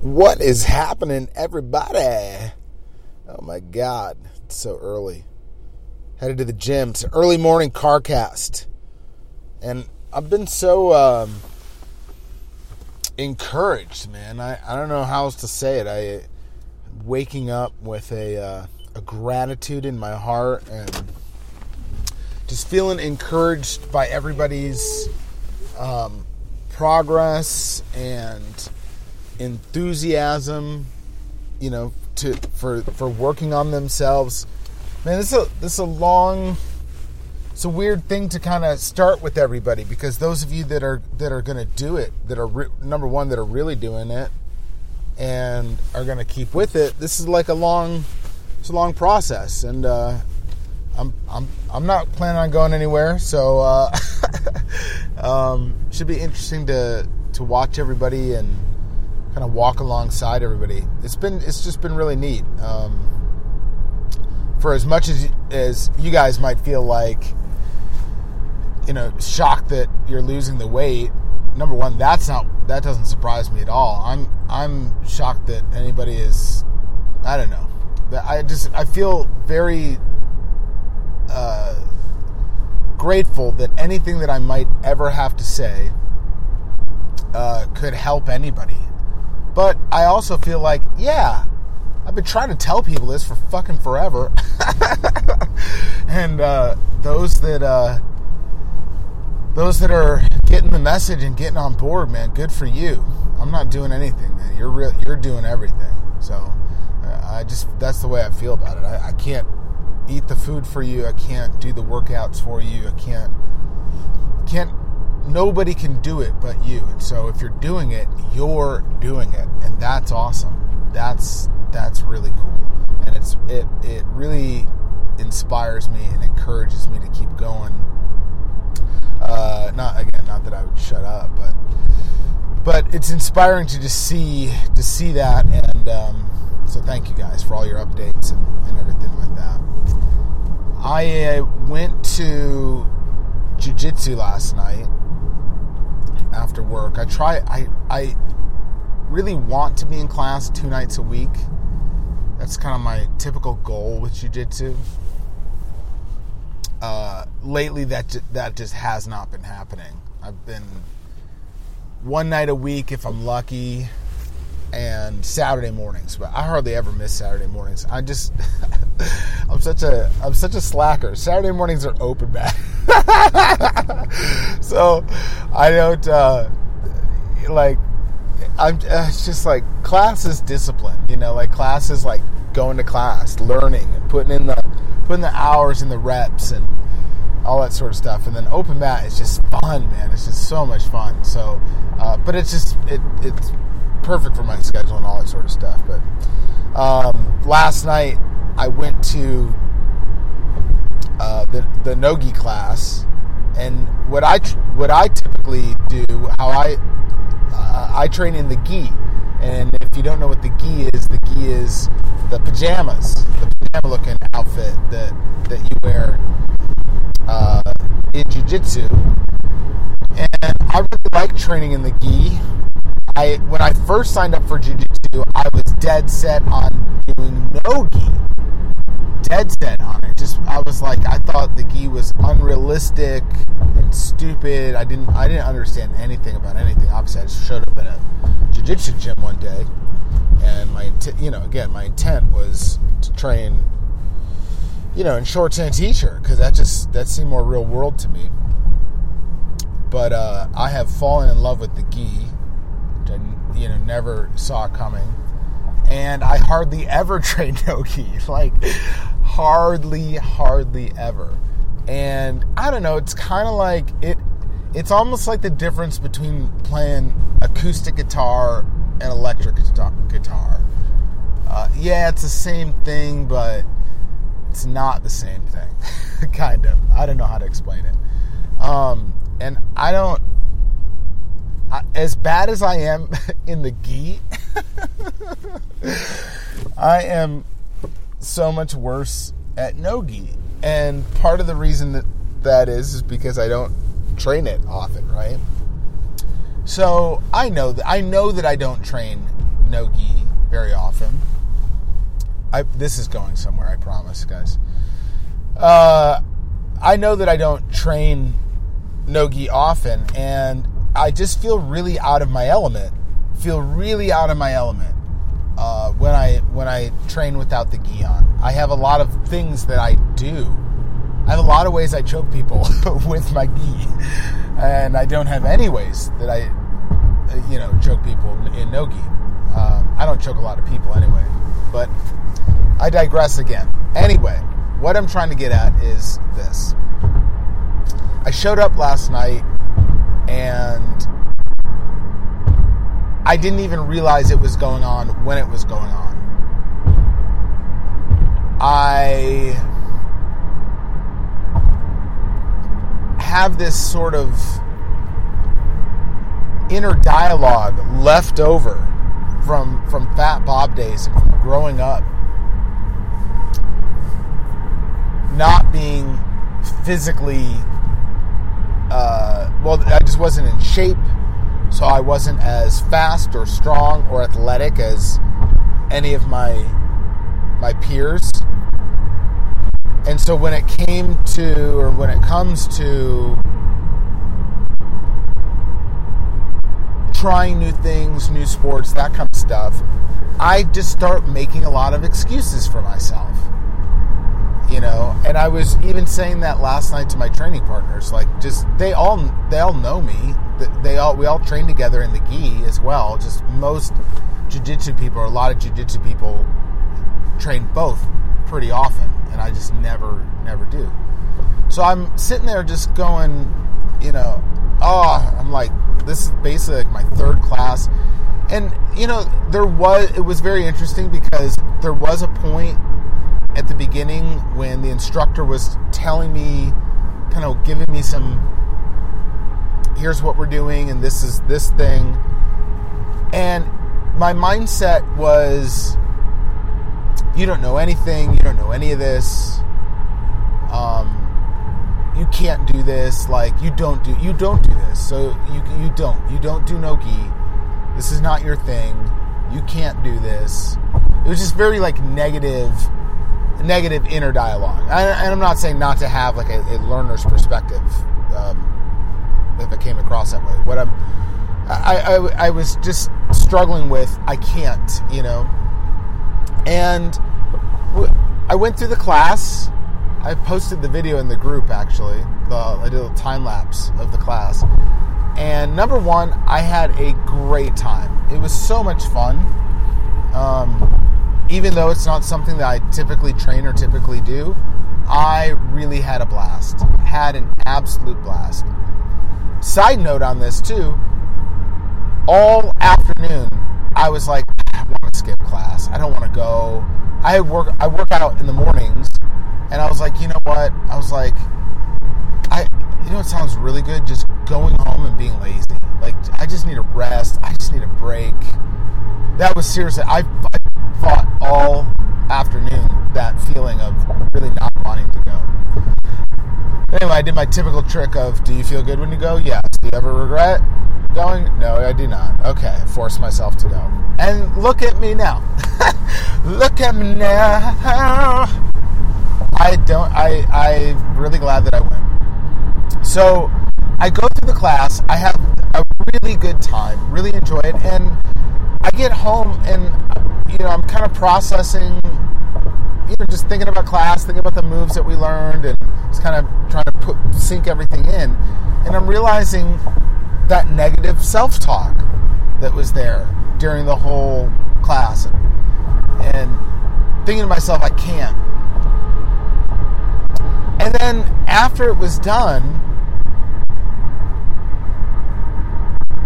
What is happening, everybody? Oh my God, it's so early. Headed to the gym. It's early morning car cast. And I've been so um, encouraged, man. I, I don't know how else to say it. I waking up with a, uh, a gratitude in my heart and just feeling encouraged by everybody's um, progress and enthusiasm, you know, to for for working on themselves. Man, this is a this is a long it's a weird thing to kind of start with everybody because those of you that are that are going to do it, that are re- number one that are really doing it and are going to keep with it, this is like a long it's a long process and uh I'm I'm I'm not planning on going anywhere, so uh, um, should be interesting to to watch everybody and kind of walk alongside everybody. It's been it's just been really neat. Um, for as much as as you guys might feel like, you know, shocked that you're losing the weight. Number one, that's not that doesn't surprise me at all. I'm I'm shocked that anybody is. I don't know. I just I feel very uh, grateful that anything that I might ever have to say uh, could help anybody. But I also feel like, yeah, I've been trying to tell people this for fucking forever. and uh, those that uh, those that are getting the message and getting on board, man, good for you. I'm not doing anything, man. You're real, you're doing everything. So uh, I just that's the way I feel about it. I, I can't eat the food for you. I can't do the workouts for you. I can't can't nobody can do it but you. And so if you're doing it, you're doing it, and that's awesome. That's that's really cool, and it's it it really inspires me and encourages me to keep going. Uh, not again, not that I would shut up, but but it's inspiring to just see to see that, and um, so thank you guys for all your updates and, and everything like that. I went to jujitsu last night after work. I try. I I really want to be in class two nights a week. That's kind of my typical goal with jujitsu. Uh, lately, that that just has not been happening. I've been one night a week if I'm lucky, and Saturday mornings. But I hardly ever miss Saturday mornings. I just I'm such a I'm such a slacker. Saturday mornings are open mat, so I don't uh, like. I'm uh, it's just like class is discipline. You know, like class is like going to class, learning, and putting in the putting the hours and the reps and all that sort of stuff. And then open mat is just fun, man. It's just so much fun. So, uh, but it's just it it's perfect for my schedule and all that sort of stuff. But um, last night I went to uh, the the nogi class, and what I what I typically do, how I uh, I train in the gi, and if you don't know what the gi is, the gi is the pajamas, the pajama looking outfit that that you wear uh, in jiu-jitsu. And I really like training in the gi. I when I first signed up for jiu-jitsu, I was dead set on doing no gi. Dead set on it. Just I was like I thought the gi was unrealistic and stupid. I didn't I didn't understand anything about anything. Obviously, I just showed up in a jiu-jitsu gym one day and my you know again my intent was to train you know in shorts and a t-shirt because that just that seemed more real world to me but uh, i have fallen in love with the gi you know never saw coming and i hardly ever train no gi like hardly hardly ever and i don't know it's kind of like it it's almost like the difference between playing acoustic guitar and electric guitar. Uh, yeah, it's the same thing, but it's not the same thing. kind of. I don't know how to explain it. Um, and I don't. I, as bad as I am in the gi, I am so much worse at nogi. And part of the reason that that is is because I don't train it often, right? So I know that I know that I don't train nogi very often. I, this is going somewhere, I promise, guys. Uh, I know that I don't train nogi often, and I just feel really out of my element. Feel really out of my element when I when I train without the gi on. I have a lot of things that I do. I have a lot of ways I choke people with my gi, and I don't have any ways that I, you know, choke people in no gi. Um, I don't choke a lot of people anyway, but I digress again. Anyway, what I'm trying to get at is this. I showed up last night and I didn't even realize it was going on when it was going on. I have this sort of inner dialogue left over from from Fat Bob days and from growing up not being physically uh, well I just wasn't in shape so I wasn't as fast or strong or athletic as any of my my peers. And so when it came to or when it comes to trying new things, new sports, that kind of stuff, I just start making a lot of excuses for myself. You know, and I was even saying that last night to my training partners. Like, just they all they all know me they all we all train together in the gi as well. Just most jiu-jitsu people, or a lot of jiu-jitsu people, train both pretty often, and I just never never do. So I'm sitting there just going, you know, oh, I'm like, this is basically like my third class, and you know, there was it was very interesting because there was a point at the beginning when the instructor was telling me, kind of giving me some here's what we're doing and this is this thing. And my mindset was you don't know anything, you don't know any of this. Um, you can't do this like you don't do you don't do this. So you you don't you don't do no gi this is not your thing. You can't do this. It was just very like negative negative inner dialogue. And i'm not saying not to have like a, a learner's perspective um, if it came across that way. What I'm, I, I, I was just struggling with, I can't, you know. And I went through the class. I posted the video in the group actually. The, I did a time lapse of the class. And number one, I had a great time. It was so much fun. Um, even though it's not something that I typically train or typically do, I really had a blast. Had an absolute blast. Side note on this too, all afternoon I was like, I want to skip class. I don't want to go. I work I work out in the mornings, and I was like, you know what? I was like, I you know it sounds really good just going home and being lazy. Like I just need a rest. I just need a break. That was seriously. I, I fought all afternoon that I did my typical trick of do you feel good when you go? Yes. Do you ever regret going? No, I do not. Okay, force myself to go. And look at me now. look at me now. I don't I I'm really glad that I went. So I go through the class, I have a really good time, really enjoy it, and I get home and you know, I'm kind of processing you know, just thinking about class, thinking about the moves that we learned, and just kind of trying put sink everything in. And I'm realizing that negative self-talk that was there during the whole class, and thinking to myself, I can't. And then after it was done,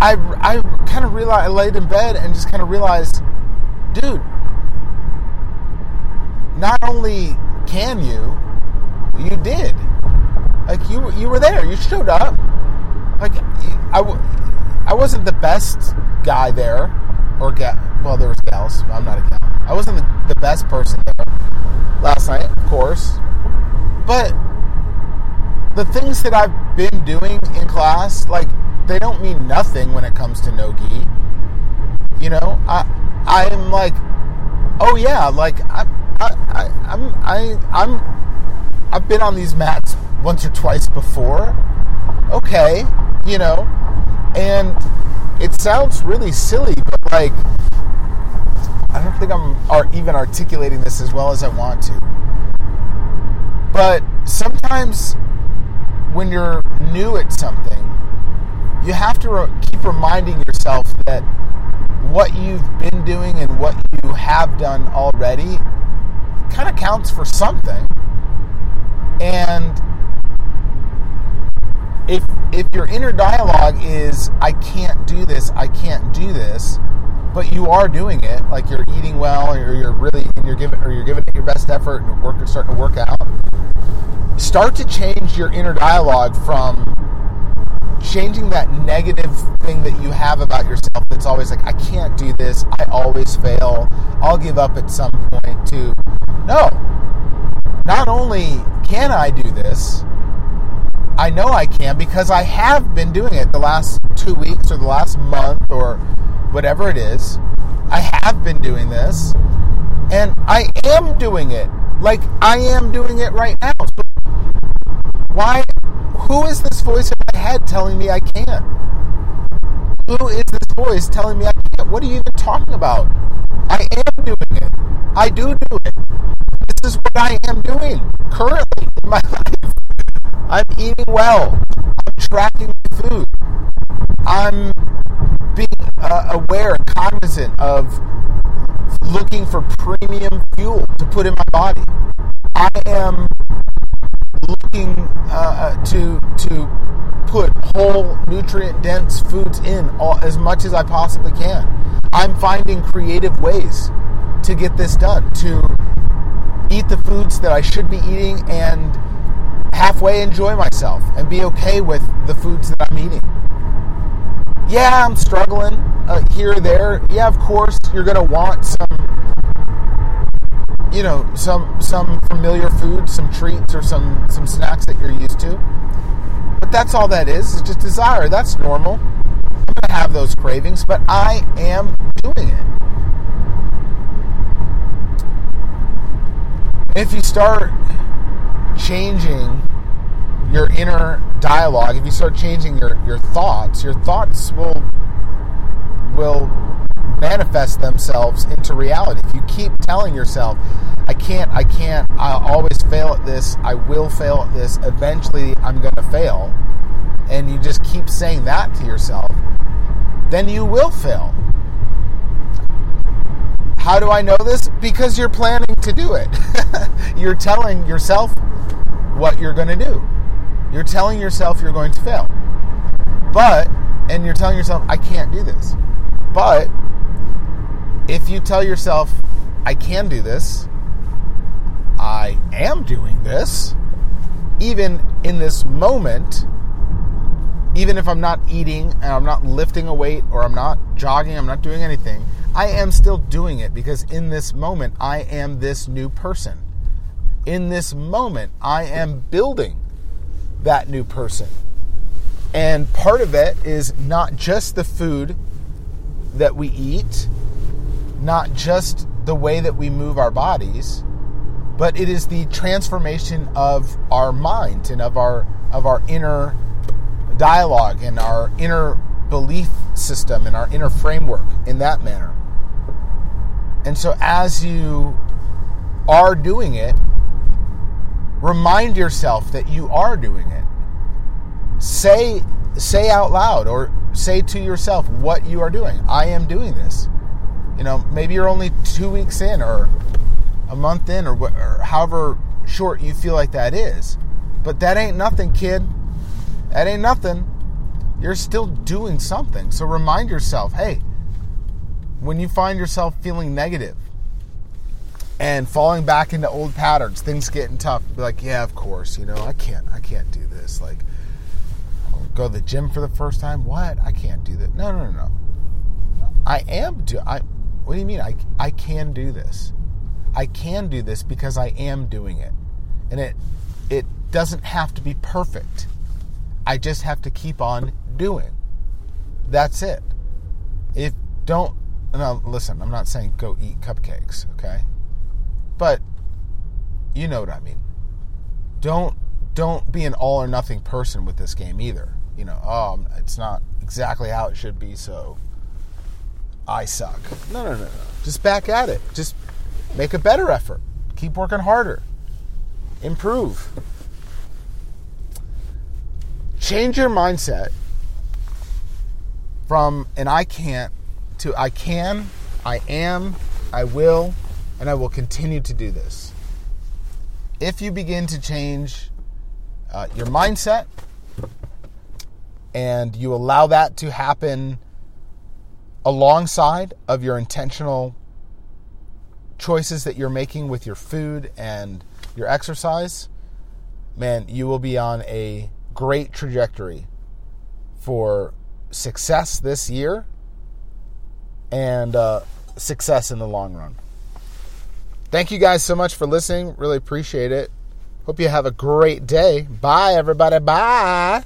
I, I kind of realized, I laid in bed and just kind of realized, dude, not only can you, you did. Like you, you were there. You showed up. Like I, I wasn't the best guy there, or ga- well, there was gals. I'm not a gal. I wasn't the, the best person there last night, of course. But the things that I've been doing in class, like they don't mean nothing when it comes to nogi. You know, I I'm like, oh yeah, like I, I, I, I'm, I, I'm, I've been on these mats once or twice before. Okay, you know, and it sounds really silly, but like, I don't think I'm even articulating this as well as I want to. But sometimes when you're new at something, you have to re- keep reminding yourself that what you've been doing and what you have done already kind of counts for something. And if your inner dialogue is I can't do this, I can't do this, but you are doing it, like you're eating well, or you're really you're giving or you're giving it your best effort, and work starting to work out. Start to change your inner dialogue from changing that negative thing that you have about yourself that's always like, I can't do this, I always fail, I'll give up at some point, to no. Not only can I do this, I know I can because I have been doing it the last two weeks or the last month or whatever it is. I have been doing this and I am doing it. Like I am doing it right now. So why who is this voice in my head telling me I can't? Who is this voice telling me I can't? What are you even talking about? I am doing it. I do do it. This is what I am doing currently in my life. I'm eating well. I'm tracking my food. I'm being uh, aware, cognizant of looking for premium fuel to put in my body. I am looking uh, uh, to to put whole nutrient dense foods in all, as much as I possibly can. I'm finding creative ways to get this done to eat the foods that I should be eating and halfway enjoy myself and be okay with the foods that I'm eating. Yeah, I'm struggling uh, here or there. Yeah, of course, you're going to want some you know some some familiar food, some treats or some some snacks that you're used to. But that's all that is. It's just desire. That's normal. I'm going to have those cravings, but I am doing it. If you start changing your inner dialogue, if you start changing your, your thoughts, your thoughts will will manifest themselves into reality. If you keep telling yourself, I can't, I can't, I'll always fail at this, I will fail at this, eventually I'm going to fail, and you just keep saying that to yourself, then you will fail. How do I know this? Because you're planning to do it. you're telling yourself what you're going to do. You're telling yourself you're going to fail. But, and you're telling yourself, I can't do this. But if you tell yourself, I can do this, I am doing this, even in this moment, even if I'm not eating and I'm not lifting a weight or I'm not jogging, I'm not doing anything, I am still doing it because in this moment, I am this new person. In this moment, I am building that new person. And part of it is not just the food that we eat, not just the way that we move our bodies, but it is the transformation of our mind and of our of our inner dialogue and our inner belief system and our inner framework in that manner. And so as you are doing it, remind yourself that you are doing it. Say say out loud or say to yourself what you are doing. I am doing this. You know, maybe you're only two weeks in or a month in or, or however short you feel like that is. But that ain't nothing, kid. That ain't nothing. You're still doing something. So remind yourself hey, when you find yourself feeling negative and falling back into old patterns, things getting tough, be like, yeah, of course, you know, I can't, I can't do this. Like, go to the gym for the first time. What? I can't do that. No, no, no, no. I am do. I what do you mean? I, I can do this. I can do this because I am doing it. And it it doesn't have to be perfect. I just have to keep on doing. That's it. If don't now listen, I'm not saying go eat cupcakes, okay? But you know what I mean. Don't don't be an all or nothing person with this game either. You know, oh, um, it's not exactly how it should be, so I suck. No, no, no, no. Just back at it. Just make a better effort. Keep working harder. Improve. Change your mindset from an I can't to I can, I am, I will, and I will continue to do this. If you begin to change uh, your mindset and you allow that to happen alongside of your intentional choices that you're making with your food and your exercise, man, you will be on a great trajectory for success this year and uh, success in the long run. Thank you guys so much for listening. Really appreciate it. Hope you have a great day. Bye, everybody. Bye.